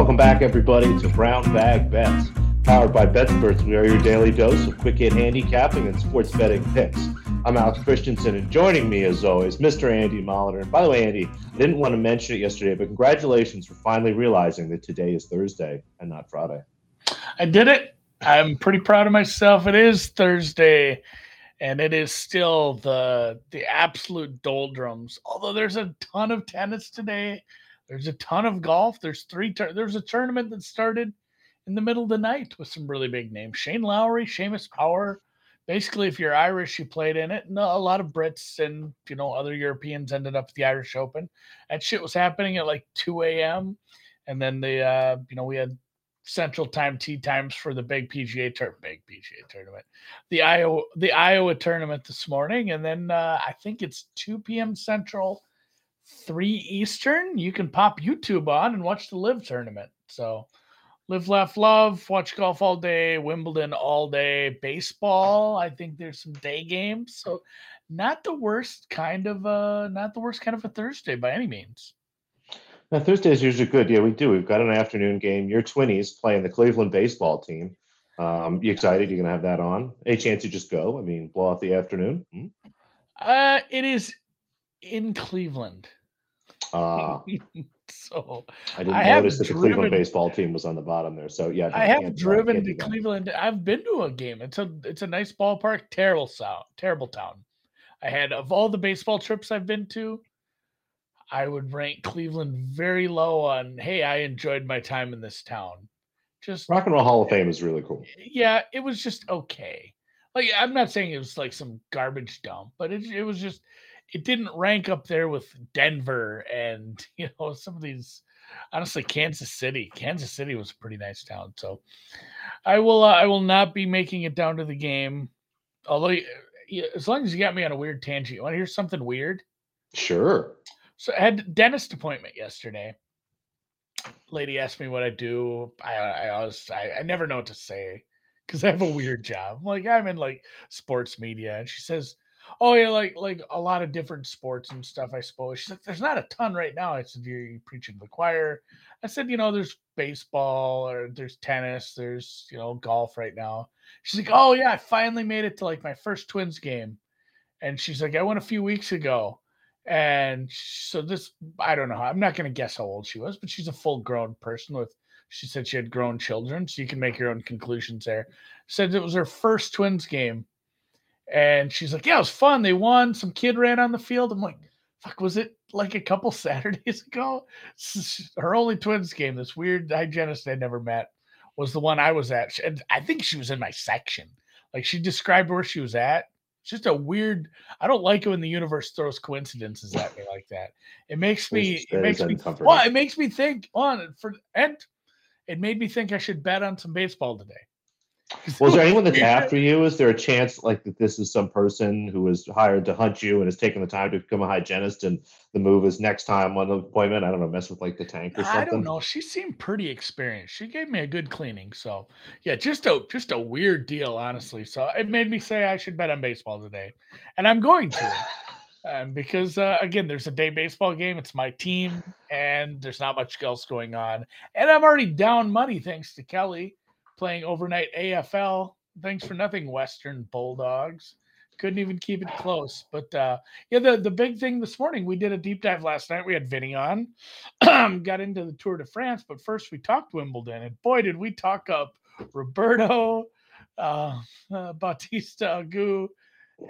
Welcome back, everybody, to Brown Bag Bets. Powered by BetSperts, we are your daily dose of quick hit handicapping and sports betting picks. I'm Alex Christensen, and joining me, as always, Mr. Andy Molitor. And by the way, Andy, I didn't want to mention it yesterday, but congratulations for finally realizing that today is Thursday and not Friday. I did it. I'm pretty proud of myself. It is Thursday, and it is still the the absolute doldrums. Although there's a ton of tennis today, there's a ton of golf. There's three. Tur- there's a tournament that started in the middle of the night with some really big names: Shane Lowry, Seamus Power. Basically, if you're Irish, you played in it. And a lot of Brits and you know other Europeans ended up at the Irish Open. That shit was happening at like 2 a.m. And then the uh, you know we had Central Time tee times for the big PGA tour, big PGA tournament, the Iowa the Iowa tournament this morning, and then uh, I think it's 2 p.m. Central, 3 Eastern. You can pop YouTube on and watch the Live tournament. So live, laugh, love, watch golf all day, Wimbledon all day, baseball. I think there's some day games. So not the worst kind of uh not the worst kind of a Thursday by any means. Now, Thursday is usually good. Yeah, we do. We've got an afternoon game. Your Twinnies playing the Cleveland baseball team. Um, you excited? You're gonna have that on? A chance you just go? I mean, blow off the afternoon. Hmm? Uh, it is in Cleveland. Uh, so I didn't I notice that the Cleveland baseball team was on the bottom there. So yeah, I have driven to that. Cleveland. I've been to a game. It's a it's a nice ballpark. Terrible sound. Terrible town. I had of all the baseball trips I've been to, I would rank Cleveland very low on. Hey, I enjoyed my time in this town. Just Rock and Roll Hall of Fame is really cool. yeah, it was just okay. Like I'm not saying it was like some garbage dump, but it it was just it didn't rank up there with Denver and you know some of these. Honestly, Kansas City. Kansas City was a pretty nice town. So I will uh, I will not be making it down to the game. Although as long as you got me on a weird tangent, you want to hear something weird? Sure. So I had a dentist appointment yesterday. Lady asked me what I do. I I always I, I never know what to say because I have a weird job. Like I'm in like sports media, and she says, "Oh yeah, like like a lot of different sports and stuff." I suppose she's like, "There's not a ton right now." I said, "You're preaching to the choir." I said, "You know, there's baseball or there's tennis, there's you know golf right now." She's like, "Oh yeah, I finally made it to like my first Twins game," and she's like, "I went a few weeks ago." And so this, I don't know. I'm not going to guess how old she was, but she's a full grown person with, she said she had grown children. So you can make your own conclusions there. Said it was her first twins game. And she's like, yeah, it was fun. They won. Some kid ran on the field. I'm like, fuck, was it like a couple Saturdays ago? Her only twins game, this weird hygienist I never met, was the one I was at. And I think she was in my section. Like she described where she was at. It's just a weird. I don't like it when the universe throws coincidences at me like that. It makes me. That It makes me. Well, it makes me think on for and it made me think I should bet on some baseball today. Was there anyone that's after you? Is there a chance like that this is some person who was hired to hunt you and has taken the time to become a hygienist and the move is next time on the appointment? I don't know, mess with like the tank or something. I don't know. She seemed pretty experienced. She gave me a good cleaning. So yeah, just a just a weird deal, honestly. So it made me say I should bet on baseball today, and I'm going to. Um, because uh, again, there's a day baseball game. It's my team, and there's not much else going on. And I'm already down money thanks to Kelly playing overnight AFL. Thanks for nothing, Western Bulldogs. Couldn't even keep it close. But uh, yeah, the, the big thing this morning, we did a deep dive last night. We had Vinny on, got into the Tour de France, but first we talked Wimbledon, and boy, did we talk up Roberto uh, uh, Bautista Agut.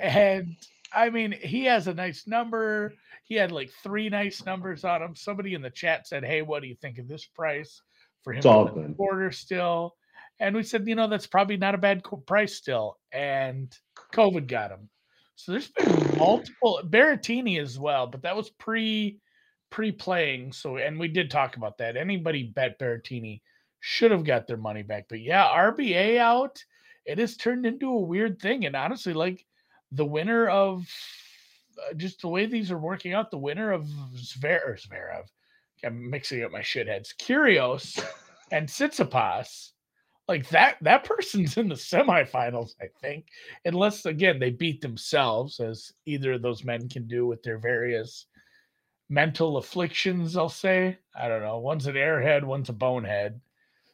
And I mean, he has a nice number. He had like three nice numbers on him. Somebody in the chat said, Hey, what do you think of this price for him It's all to win the good. quarter still? And we said, you know, that's probably not a bad price still. And COVID got him. So there's been multiple Berrettini as well, but that was pre pre playing. So and we did talk about that. Anybody bet Berrettini should have got their money back. But yeah, RBA out. It has turned into a weird thing. And honestly, like the winner of uh, just the way these are working out, the winner of Zver or Zverev, I'm mixing up my shitheads, Kyrgios and Tsitsipas, like that that person's in the semifinals, I think, unless again they beat themselves, as either of those men can do with their various mental afflictions, I'll say. I don't know. One's an airhead, one's a bonehead.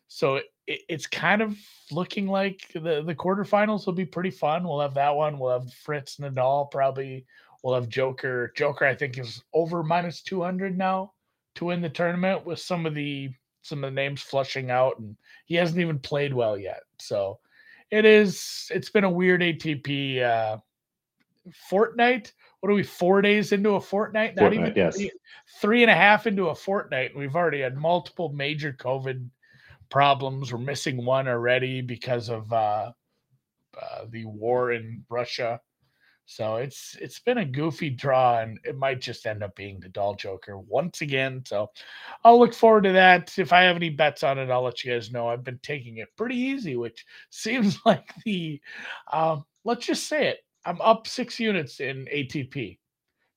So it, it's kind of looking like the, the quarterfinals will be pretty fun. We'll have that one. We'll have Fritz Nadal probably. We'll have Joker. Joker, I think, is over minus 200 now to win the tournament with some of the some of the names flushing out and he hasn't even played well yet. So it is it's been a weird ATP uh fortnight. What are we four days into a fortnight? Not fortnight, even yes. three, three and a half into a fortnight. And we've already had multiple major COVID problems. We're missing one already because of uh, uh, the war in Russia. So it's it's been a goofy draw, and it might just end up being the doll joker once again. So I'll look forward to that. If I have any bets on it, I'll let you guys know. I've been taking it pretty easy, which seems like the um, let's just say it. I'm up six units in ATP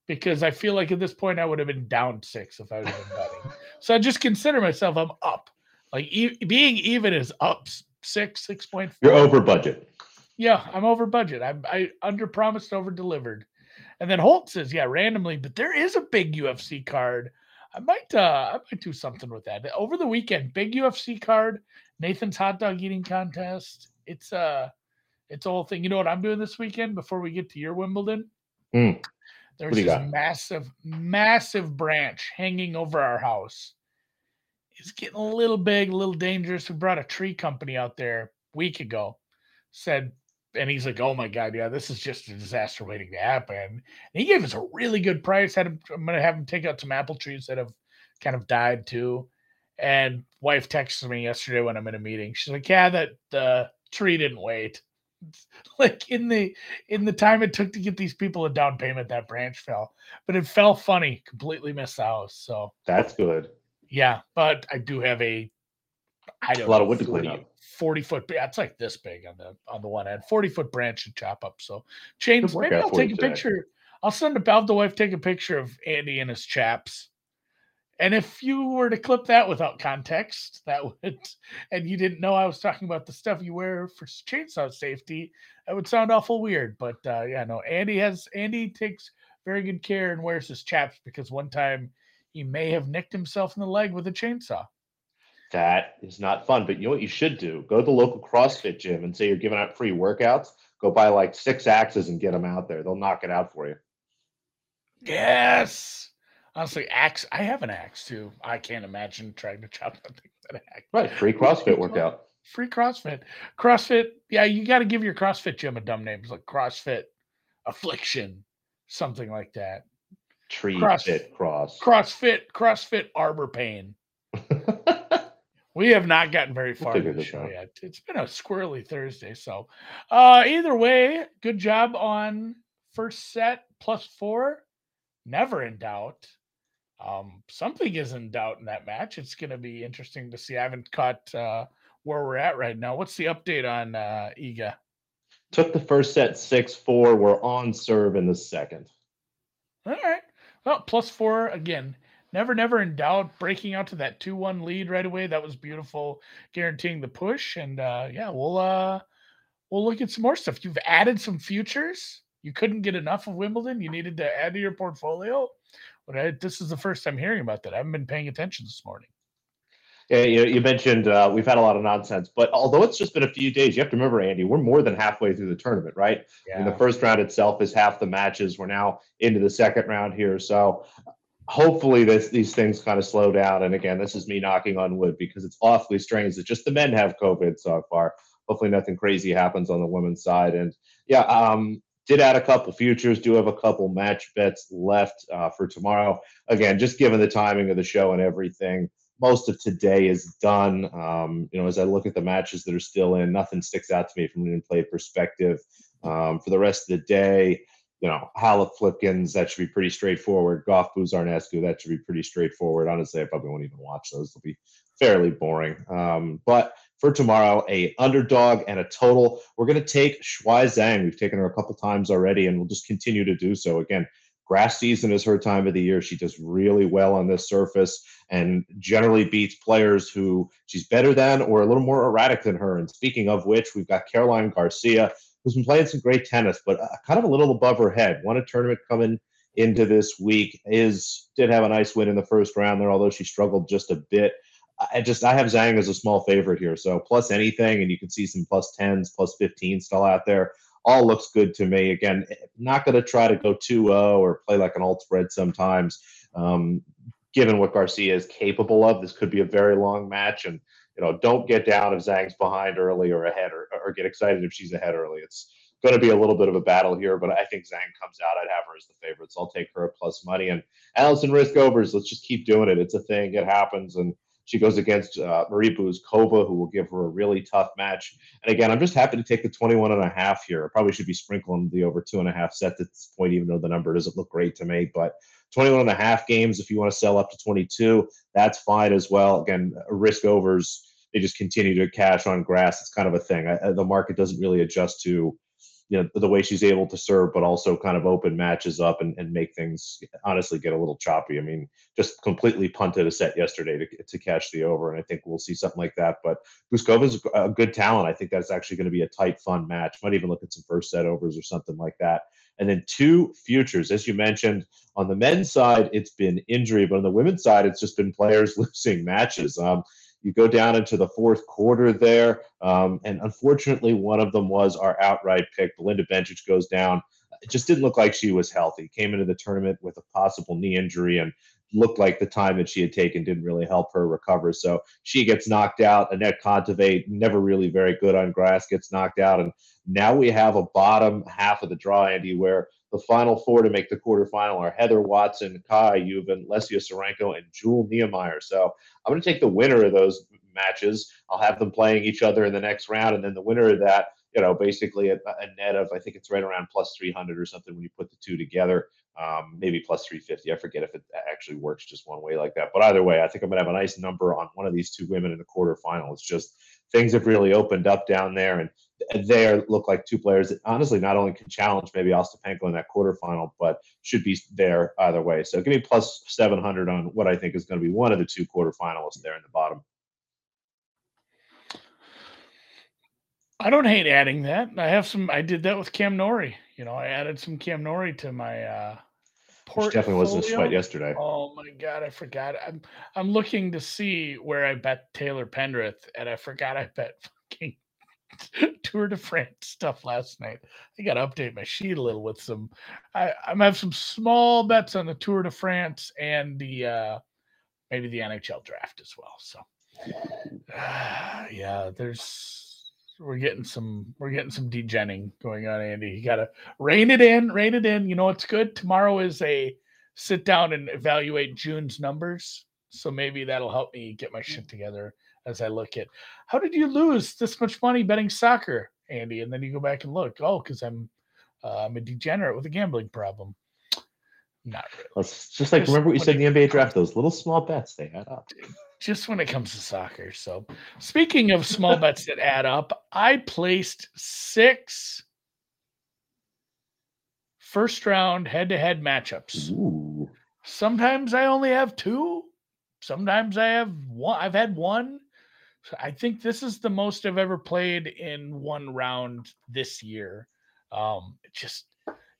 because I feel like at this point I would have been down six if I was betting. so I just consider myself I'm up. Like e- being even is up six, six point four. You're over budget. Yeah, I'm over budget. I I under promised, over delivered. And then Holt says, yeah, randomly, but there is a big UFC card. I might uh I might do something with that. Over the weekend, big UFC card, Nathan's hot dog eating contest. It's uh it's a whole thing. You know what I'm doing this weekend before we get to your Wimbledon? Mm. There's this got? massive, massive branch hanging over our house it's getting a little big, a little dangerous. We brought a tree company out there a week ago, said, and he's like, "Oh my god, yeah, this is just a disaster waiting to happen." And he gave us a really good price. Had him, I'm gonna have him take out some apple trees that have kind of died too. And wife texted me yesterday when I'm in a meeting. She's like, "Yeah, that the tree didn't wait." like in the in the time it took to get these people a down payment, that branch fell. But it fell funny, completely missed the house. So that's good. Yeah, but I do have a I don't a lot know, of wood 40, to clean up. 40 foot yeah, it's like this big on the on the one end, 40 foot branch to chop up. So James, maybe I'll take a today. picture. I'll send a I'll the wife take a picture of Andy and his chaps. And if you were to clip that without context, that would, and you didn't know I was talking about the stuff you wear for chainsaw safety, that would sound awful weird. But uh, yeah, no, Andy has, Andy takes very good care and wears his chaps because one time he may have nicked himself in the leg with a chainsaw. That is not fun. But you know what you should do? Go to the local CrossFit gym and say you're giving out free workouts. Go buy like six axes and get them out there. They'll knock it out for you. Yes. Honestly, axe. I have an axe too. I can't imagine trying to chop something with an axe. Right. Free CrossFit workout. Free CrossFit. CrossFit. Yeah, you got to give your CrossFit gym a dumb name. It's like CrossFit Affliction, something like that tree cross, fit cross crossfit crossfit arbor pain we have not gotten very far in the show yet. It's been a squirrely thursday so uh either way good job on first set plus four. Never in doubt. Um something is in doubt in that match. It's going to be interesting to see. I haven't caught uh where we're at right now. What's the update on uh Iga? took the first set six four. We're on serve in the second. All right. Well, plus four again. Never, never in doubt. Breaking out to that two-one lead right away. That was beautiful, guaranteeing the push. And uh, yeah, we'll uh, we'll look at some more stuff. You've added some futures. You couldn't get enough of Wimbledon. You needed to add to your portfolio. But I, this is the first time hearing about that. I haven't been paying attention this morning. Yeah, you, you mentioned uh, we've had a lot of nonsense, but although it's just been a few days, you have to remember, Andy, we're more than halfway through the tournament, right? Yeah. And the first round itself is half the matches. We're now into the second round here, so hopefully this these things kind of slow down. And again, this is me knocking on wood because it's awfully strange that just the men have COVID so far. Hopefully, nothing crazy happens on the women's side. And yeah, um, did add a couple futures. Do have a couple match bets left uh, for tomorrow. Again, just given the timing of the show and everything most of today is done. Um, you know, as I look at the matches that are still in, nothing sticks out to me from an in-play perspective. Um, for the rest of the day, you know, Halep Flipkens, that should be pretty straightforward. Gauff Buzarnescu, that should be pretty straightforward. Honestly, I probably won't even watch those. They'll be fairly boring. Um, but for tomorrow, a underdog and a total. We're going to take Shuai Zhang. We've taken her a couple times already, and we'll just continue to do so. Again, Grass season is her time of the year. She does really well on this surface and generally beats players who she's better than or a little more erratic than her. And speaking of which, we've got Caroline Garcia, who's been playing some great tennis, but uh, kind of a little above her head. Won a tournament coming into this week. Is did have a nice win in the first round there, although she struggled just a bit. I just I have Zhang as a small favorite here, so plus anything, and you can see some plus tens, plus fifteen still out there. All looks good to me. Again, not going to try to go 2-0 or play like an alt spread sometimes. Um, given what Garcia is capable of, this could be a very long match, and you know, don't get down if Zhang's behind early or ahead, or, or get excited if she's ahead early. It's going to be a little bit of a battle here, but I think Zhang comes out. I'd have her as the favorite, so I'll take her at plus money. And Alison Riske overs. let's just keep doing it. It's a thing. It happens, and she goes against uh, Marie Bouzkova, who will give her a really tough match. And again, I'm just happy to take the 21 and a half here. I probably should be sprinkling the over two and a half set at this point, even though the number doesn't look great to me. But 21 and a half games, if you want to sell up to 22, that's fine as well. Again, Riske overs they just continue to cash on grass. It's kind of a thing. I, the market doesn't really adjust to you know the way she's able to serve, but also kind of open matches up and, and make things honestly get a little choppy. I mean, just completely punted a set yesterday to, to catch the over, and I think we'll see something like that. But is a good talent. I think that's actually going to be a tight, fun match. Might even look at some first set overs or something like that. And then two futures, as you mentioned, on the men's side, it's been injury, but on the women's side, it's just been players losing matches. Um, you go down into the fourth quarter there, um, and unfortunately, one of them was our outright pick. Belinda Bencic goes down. It just didn't look like she was healthy. Came into the tournament with a possible knee injury and looked like the time that she had taken didn't really help her recover. So she gets knocked out. Anett Kontaveit, never really very good on grass, gets knocked out. And now we have a bottom half of the draw, Andy, where the final four to make the quarterfinal are Heather Watson, Kaja Juvan, Lesia Tsurenko, and Jule Niemeier. So I'm going to take the winner of those matches. I'll have them playing each other in the next round, and then the winner of that, you know, basically a, a net of I think it's right around plus 300 or something when you put the two together. Um, maybe plus 350. I forget if it actually works just one way like that. But either way, I think I'm going to have a nice number on one of these two women in the quarterfinal. It's just things have really opened up down there, and they look like two players that honestly not only can challenge maybe Ostapenko in that quarterfinal, but should be there either way. So give me plus 700 on what I think is going to be one of the two quarterfinalists there in the bottom. I don't hate adding that. I have some. I did that with Cam Norrie. You know, I added some Cam Norrie to my uh, Which definitely wasn't a sweat yesterday. Oh my god, I forgot. I'm I'm looking to see where I bet Taylor Pendrith, and I forgot I bet fucking Tour de France stuff last night. I got to update my sheet a little with some. I I have some small bets on the Tour de France and the uh maybe the NHL draft as well. So uh, yeah, there's we're getting some we're getting some degenning going on, Andy. You gotta rein it in, rein it in. You know what's good? Tomorrow is a sit down and evaluate June's numbers. So maybe that'll help me get my shit together as I look at how did you lose this much money betting soccer, Andy? And then you go back and look, oh, because I'm uh, I'm a degenerate with a gambling problem. Not really. It's just like just remember what you said in the NBA draft, those little small bets they add up. Just when it comes to soccer. So speaking of small bets that add up, I placed six first round head to head matchups. Ooh. Sometimes I only have two. Sometimes I have one. I've had one. I think this is the most I've ever played in one round this year. Um, just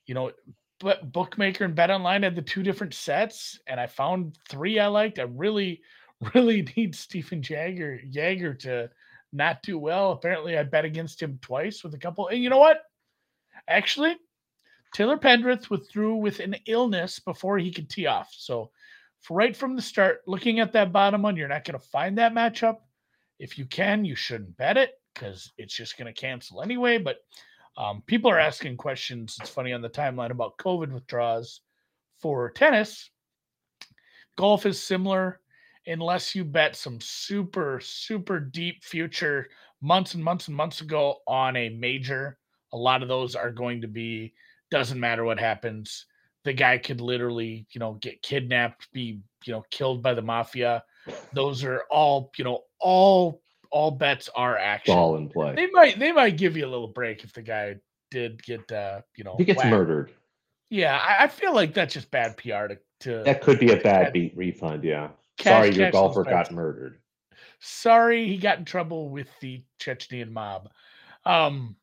you know, but bookmaker and bet online had the two different sets, and I found three I liked. I really, really need Stephen Jagger Jaeger to not do well. Apparently, I bet against him twice with a couple. And you know what? Actually, Taylor Pendrith withdrew with an illness before he could tee off. So, right from the start, looking at that bottom one, you're not going to find that matchup. If you can, you shouldn't bet it because it's just going to cancel anyway. But um, people are asking questions. It's funny on the timeline about COVID withdrawals for tennis. Golf is similar unless you bet some super, super deep future months and months and months ago on a major. A lot of those are going to be, doesn't matter what happens. The guy could literally, you know, get kidnapped, be, you know, killed by the mafia. Those are all, you know, all all bets are action. All in play. They might they might give you a little break if the guy did get uh, you know he gets whacked. murdered. Yeah, I, I, feel like that's just bad PR to, to That could be a bad beat refund, yeah. Cash, Sorry, your golfer got murdered. Sorry, he got in trouble with the Chechnyan mob. Um,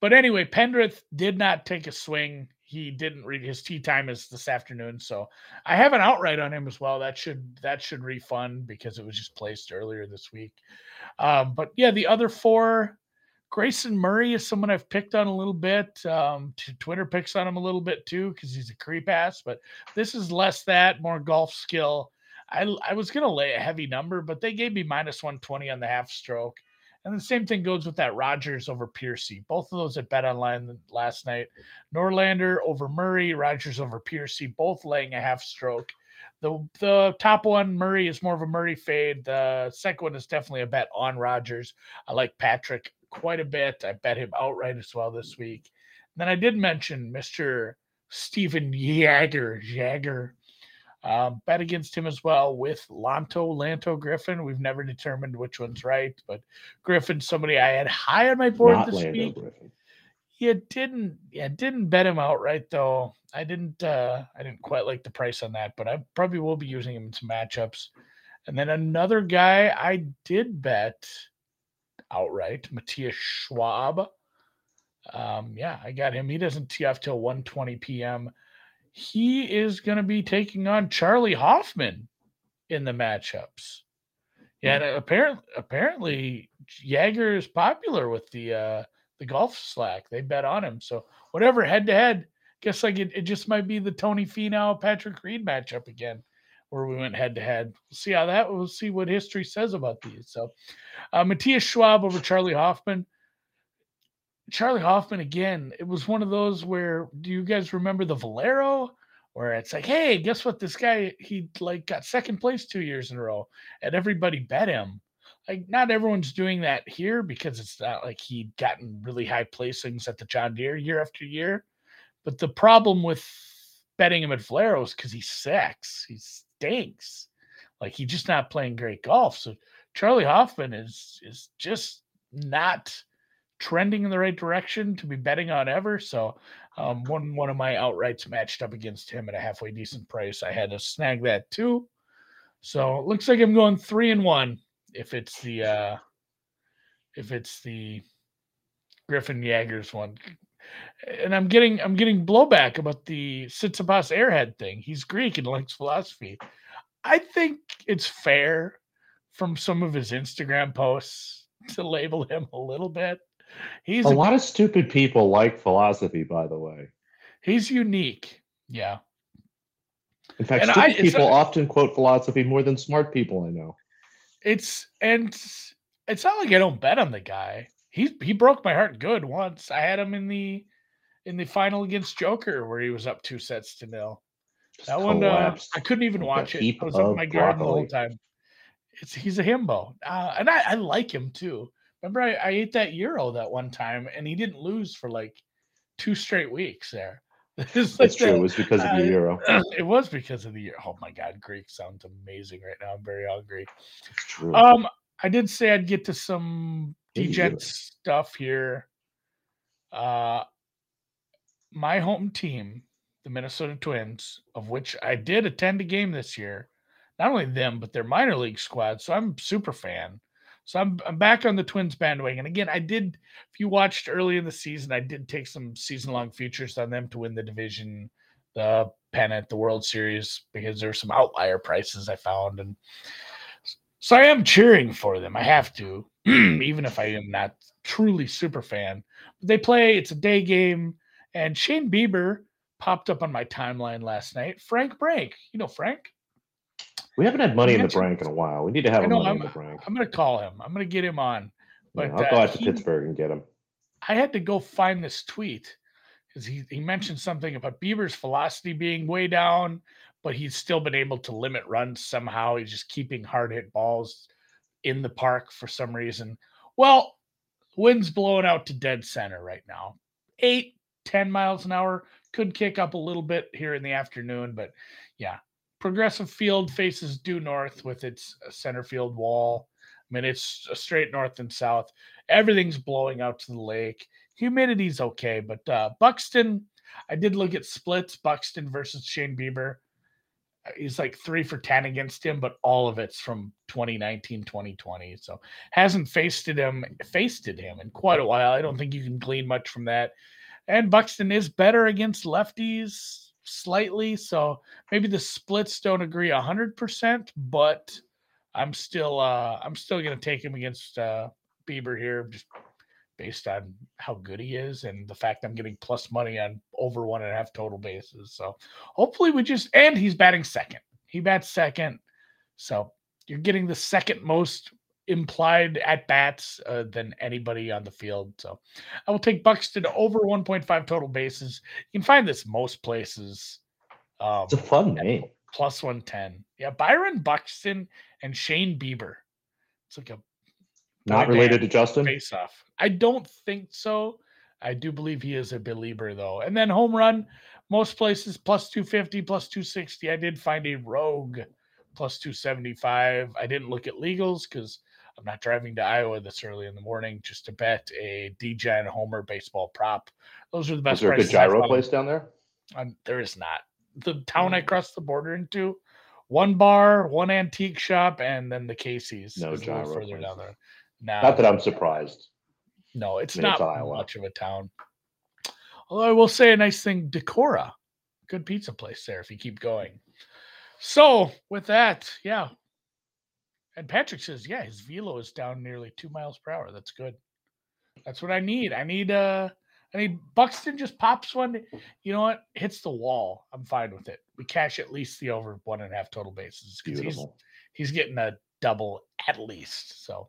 but anyway, Pendrith did not take a swing. He didn't read his tee time is this afternoon, so I have an outright on him as well. That should that should refund because it was just placed earlier this week. Um, but yeah, the other four, Grayson Murray is someone I've picked on a little bit. Um, Twitter picks on him a little bit too because he's a creep ass. But this is less that, more golf skill. I I was gonna lay a heavy number, but they gave me minus one twenty on the half stroke. And the same thing goes with that Rodgers over Piercy. Both of those at Bet Online last night. Norlander over Murray, Rodgers over Piercy, both laying a half stroke. The the top one, Murray, is more of a Murray fade. The second one is definitely a bet on Rodgers. I like Patrick quite a bit. I bet him outright as well this week. And then I did mention Mr. Stephan Jaeger. Jaeger um, bet against him as well with Lanto, Lanto Griffin. We've never determined which one's right, but Griffin, somebody I had high on my board Not this Lanto week. Griffin. You didn't, yeah, didn't bet him outright though. I didn't, uh, I didn't quite like the price on that, but I probably will be using him in some matchups. And then another guy I did bet outright, Matthias Schwab. Um, yeah, I got him. He doesn't tee off till 1:20 p.m he is going to be taking on Charley Hoffman in the matchups. Yeah, and hmm. apparently, apparently Jaeger is popular with the uh, the golf slack. They bet on him. So whatever, head to head. Guess like it, it just might be the Tony Finau Patrick Reed matchup again, where we went head to head. We'll see how that. We'll see what history says about these. So, uh, Matthias Schwab over Charley Hoffman. Charley Hoffman again. It was one of those where do you guys remember the Valero? Where it's like, hey, guess what? This guy he like got second place two years in a row, and everybody bet him. Like, not everyone's doing that here because it's not like he'd gotten really high placings at the John Deere year after year. But the problem with betting him at Valero is because he sucks. He stinks. Like he's just not playing great golf. So Charley Hoffman is is just not trending in the right direction to be betting on ever. So um, one one of my outrights matched up against him at a halfway decent price. I had to snag that too. So it looks like I'm going three and one if it's the uh if it's the Griffin Jaegers one. And I'm getting I'm getting blowback about the Tsitsipas airhead thing. He's Greek and likes philosophy. I think it's fair from some of his Instagram posts to label him a little bit. He's a, a lot of stupid people like philosophy, by the way. He's unique. Yeah. In fact, and stupid I, people often quote philosophy more than smart people I know. It's and it's not like I don't bet on the guy. He he broke my heart good once. I had him in the in the final against Joker where he was up two sets to nil. Just that one uh, I couldn't even watch it. I was up my guard the whole time. It's he's a himbo, uh, and I, I like him too. Remember, I, I ate that euro that one time, and he didn't lose for like two straight weeks there. It's like true. It was because of the euro. It was because of the euro. Oh my god, Greek sounds amazing right now. I'm very hungry. It's true. Um, I did say I'd get to some degen stuff here. Uh, my home team, the Minnesota Twins, of which I did attend a game this year. Not only them, but their minor league squad. So I'm super fan. So I'm I'm back on the Twins bandwagon. And again, I did if you watched early in the season, I did take some season long futures on them to win the division, the pennant, the World Series, because there were some outlier prices I found. And so I am cheering for them. I have to, even if I am not truly super fan. They play, it's a day game, and Shane Bieber popped up on my timeline last night. Frank Brank. You know Frank? We haven't had money in the bank in a while. We need to have know, money I'm, in the bank. I'm going to call him. I'm going to get him on. But yeah, I'll go uh, out to he, Pittsburgh and get him. I had to go find this tweet because he, he mentioned something about Bieber's velocity being way down, but he's still been able to limit runs somehow. He's just keeping hard hit balls in the park for some reason. Well, wind's blowing out to dead center right now. Eight, 10 miles an hour. Could kick up a little bit here in the afternoon, but yeah, Progressive Field faces due north with its uh, center field wall. I mean, it's straight north and south. Everything's blowing out to the lake. Humidity's okay, but uh, Buxton, I did look at splits. Buxton versus Shane Bieber. Uh, he's like three for 10 against him, but all of it's from 2019, 2020. So hasn't faced him, faced him in quite a while. I don't think you can glean much from that. And Buxton is better against lefties slightly. So maybe the splits don't agree 100%, but I'm still uh I'm still to take him against uh Bieber here just based on how good he is and the fact I'm getting plus money on over one and a half total bases. So hopefully we just and he's batting second. He bats second. So you're getting the second most implied at bats uh, than anybody on the field. So I will take Buxton over 1.5 total bases. You can find this most places. Um, it's a fun name. Plus 110. Yeah, Byron Buxton and Shane Bieber. It's like a not related to Justin face off. I don't think so. I do believe he is a believer though. And then home run, most places plus 250, plus 260. I did find a rogue plus 275. I didn't look at legals because I'm not driving to Iowa this early in the morning just to bet a DGen Homer baseball prop. Those are the best. Is there a good gyro place down there? Um, there is not. The town I hmm. crossed the border into, one bar, one antique shop, and then the Casey's. No gyro further place. down there. Now, not that I'm surprised. No, it's I mean, not it's much of a town. Although I will say a nice thing, Decorah, good pizza place there if you keep going. So with that, yeah, and Patrick says, yeah, his velo is down nearly two miles per hour. That's good. That's what I need. I need uh I need Buxton just pops one. You know what? Hits the wall. I'm fine with it. We cash at least the over one and a half total bases because he's he's getting a double at least. So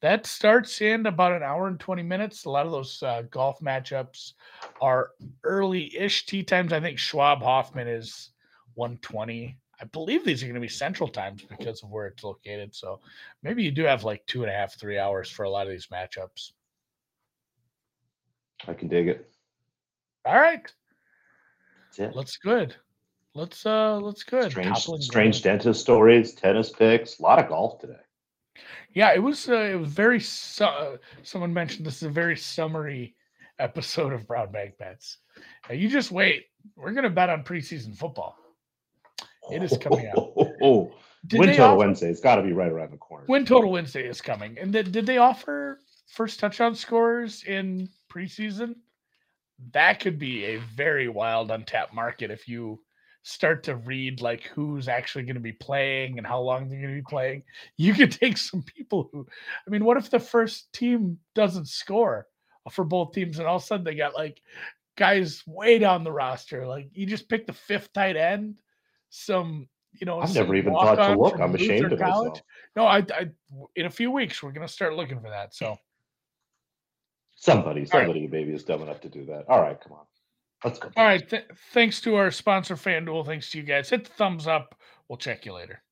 that starts in about an hour and 20 minutes. A lot of those uh, golf matchups are early-ish tee times. I think Schwab Hoffman is 120 I believe these are going to be central times because of where it's located. So maybe you do have like two and a half, three hours for a lot of these matchups. I can dig it. All right. That's it. Let's good. Let's uh let's good. Strange, strange dentist stories, tennis picks, a lot of golf today. Yeah, it was uh, it was very su- uh, someone mentioned this is a very summary episode of Brown Bag Bets. You just wait. We're gonna bet on preseason football. It is coming out. Oh, Win Total offer, Wednesday. It's got to be right around the corner. Win Total Wednesday is coming. And did, did they offer first touchdown scores in preseason? That could be a very wild untapped market if you start to read like who's actually going to be playing and how long they're going to be playing. You could take some people who, I mean, what if the first team doesn't score for both teams and all of a sudden they got like guys way down the roster? Like you just pick the fifth tight end some you know i've never even thought to look. i'm ashamed of college. myself. No I, I in a few weeks we're to start looking for that so. Somebody somebody right. maybe is dumb enough to do that. All right come on. Let's go. All right th- thanks to our sponsor fanduel. Thanks to you guys. Hit the thumbs up. We'll check you later